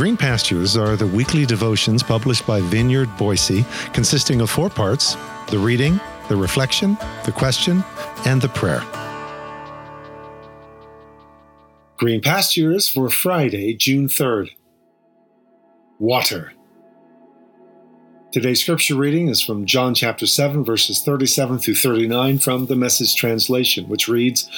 Green Pastures are the weekly devotions published by Vineyard Boise, consisting of four parts the reading, the reflection, the question, and the prayer. Green Pastures for Friday, June 3rd. Water. Today's scripture reading is from John chapter 7, verses 37 through 39 from the Message translation, which reads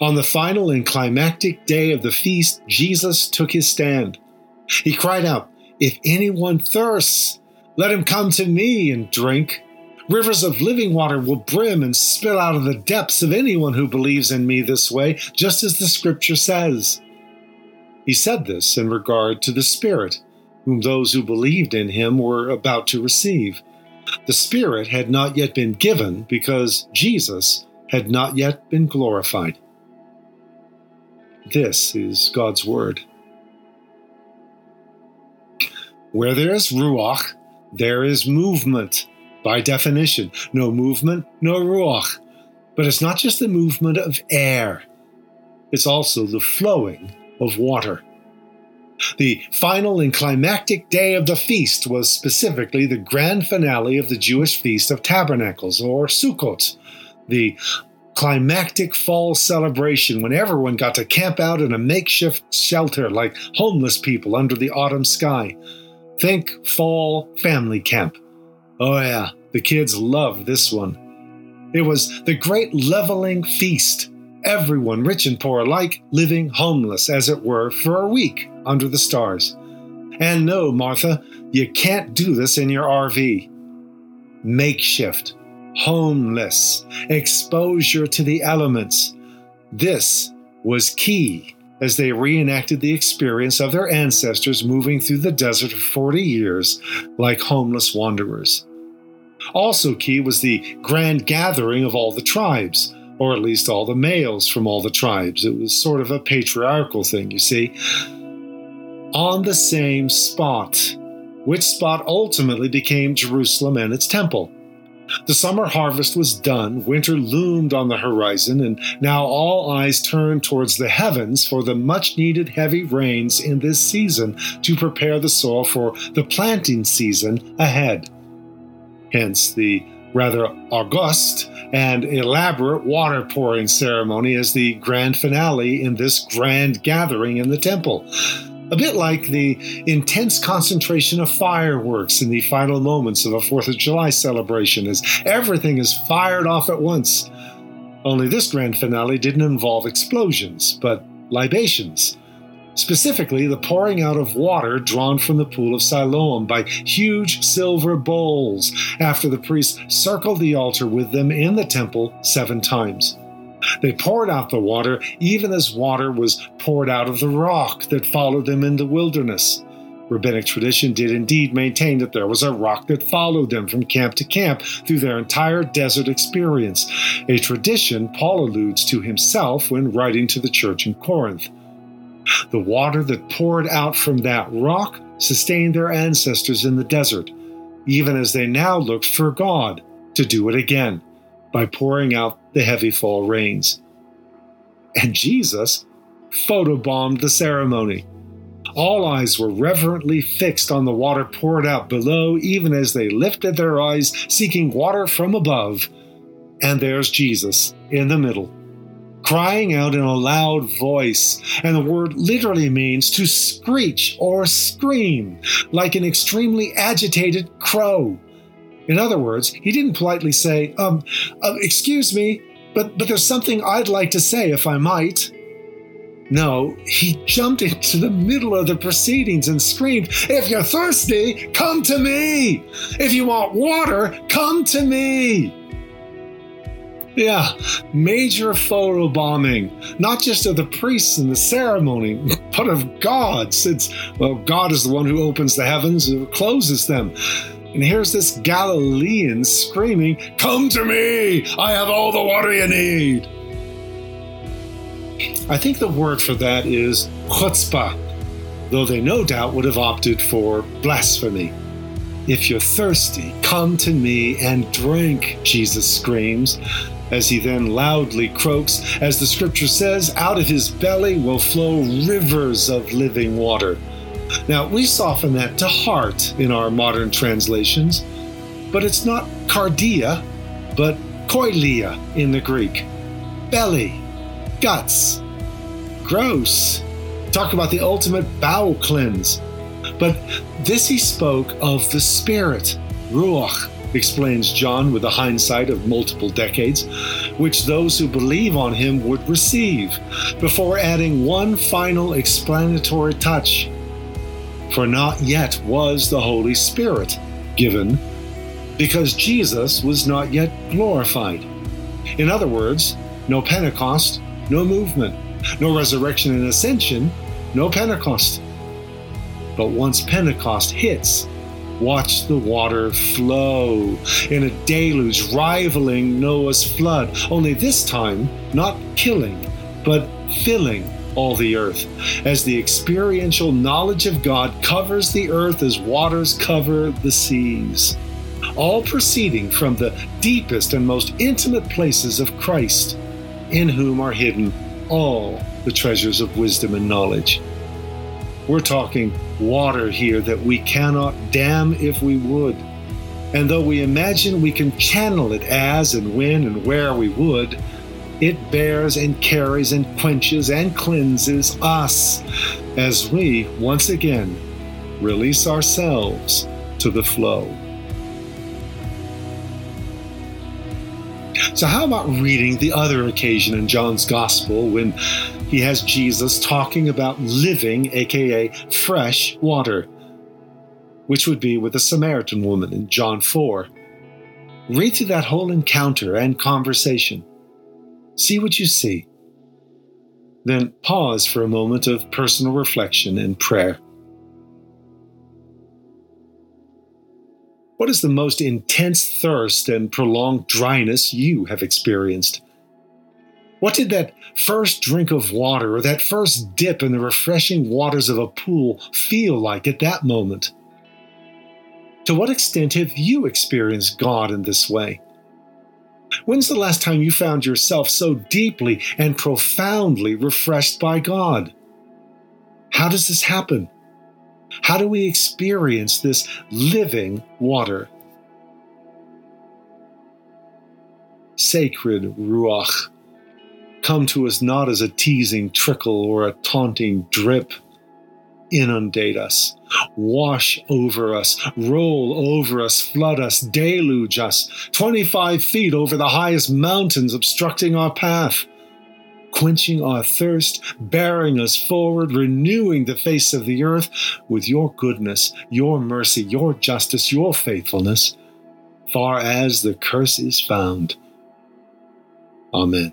On the final and climactic day of the feast, Jesus took his stand. He cried out, If anyone thirsts, let him come to me and drink. Rivers of living water will brim and spill out of the depths of anyone who believes in me this way, just as the scripture says. He said this in regard to the Spirit whom those who believed in him were about to receive. The Spirit had not yet been given because Jesus had not yet been glorified. This is God's Word. Where there is Ruach, there is movement. By definition, no movement, no Ruach. But it's not just the movement of air, it's also the flowing of water. The final and climactic day of the feast was specifically the grand finale of the Jewish Feast of Tabernacles, or Sukkot, the climactic fall celebration when everyone got to camp out in a makeshift shelter like homeless people under the autumn sky. Think fall family camp. Oh, yeah, the kids loved this one. It was the great leveling feast everyone, rich and poor alike, living homeless, as it were, for a week under the stars. And no, Martha, you can't do this in your RV. Makeshift, homeless, exposure to the elements. This was key as they reenacted the experience of their ancestors moving through the desert for 40 years like homeless wanderers. Also, key was the grand gathering of all the tribes or at least all the males from all the tribes. It was sort of a patriarchal thing, you see. On the same spot, which spot ultimately became Jerusalem and its temple. The summer harvest was done, winter loomed on the horizon, and now all eyes turned towards the heavens for the much needed heavy rains in this season to prepare the soil for the planting season ahead. Hence the rather august and elaborate water pouring ceremony as the grand finale in this grand gathering in the temple. A bit like the intense concentration of fireworks in the final moments of a 4th of July celebration, as everything is fired off at once. Only this grand finale didn't involve explosions, but libations specifically the pouring out of water drawn from the pool of Siloam by huge silver bowls, after the priests circled the altar with them in the temple seven times. They poured out the water even as water was poured out of the rock that followed them in the wilderness. Rabbinic tradition did indeed maintain that there was a rock that followed them from camp to camp through their entire desert experience, a tradition Paul alludes to himself when writing to the church in Corinth. The water that poured out from that rock sustained their ancestors in the desert, even as they now looked for God to do it again by pouring out the heavy fall rains. And Jesus photobombed the ceremony. All eyes were reverently fixed on the water poured out below, even as they lifted their eyes, seeking water from above. And there's Jesus in the middle crying out in a loud voice, and the word literally means to screech or scream, like an extremely agitated crow. In other words, he didn't politely say, um, uh, excuse me, but, but there's something I'd like to say if I might. No, he jumped into the middle of the proceedings and screamed, If you're thirsty, come to me! If you want water, come to me! Yeah, major photo bombing, not just of the priests and the ceremony, but of God, since, well, God is the one who opens the heavens and closes them. And here's this Galilean screaming, Come to me! I have all the water you need! I think the word for that is chutzpah, though they no doubt would have opted for blasphemy. If you're thirsty, come to me and drink, Jesus screams as he then loudly croaks, as the scripture says, out of his belly will flow rivers of living water. Now, we soften that to heart in our modern translations, but it's not cardia, but koilia in the Greek. Belly, guts, gross. Talk about the ultimate bowel cleanse. But this he spoke of the Spirit, Ruach, explains John with the hindsight of multiple decades, which those who believe on him would receive, before adding one final explanatory touch. For not yet was the Holy Spirit given, because Jesus was not yet glorified. In other words, no Pentecost, no movement, no resurrection and ascension, no Pentecost. But once Pentecost hits, watch the water flow in a deluge rivaling Noah's flood, only this time not killing, but filling all the earth, as the experiential knowledge of God covers the earth as waters cover the seas, all proceeding from the deepest and most intimate places of Christ, in whom are hidden all the treasures of wisdom and knowledge. We're talking water here that we cannot dam if we would. And though we imagine we can channel it as and when and where we would, it bears and carries and quenches and cleanses us as we, once again, release ourselves to the flow. So, how about reading the other occasion in John's Gospel when he has Jesus talking about living, aka fresh water, which would be with a Samaritan woman in John 4? Read through that whole encounter and conversation. See what you see. Then pause for a moment of personal reflection and prayer. What is the most intense thirst and prolonged dryness you have experienced? What did that first drink of water or that first dip in the refreshing waters of a pool feel like at that moment? To what extent have you experienced God in this way? When's the last time you found yourself so deeply and profoundly refreshed by God? How does this happen? How do we experience this living water? Sacred Ruach, come to us not as a teasing trickle or a taunting drip. Inundate us, wash over us, roll over us, flood us, deluge us, 25 feet over the highest mountains obstructing our path quenching our thirst, bearing us forward, renewing the face of the earth with your goodness, your mercy, your justice, your faithfulness, far as the curse is found. Amen.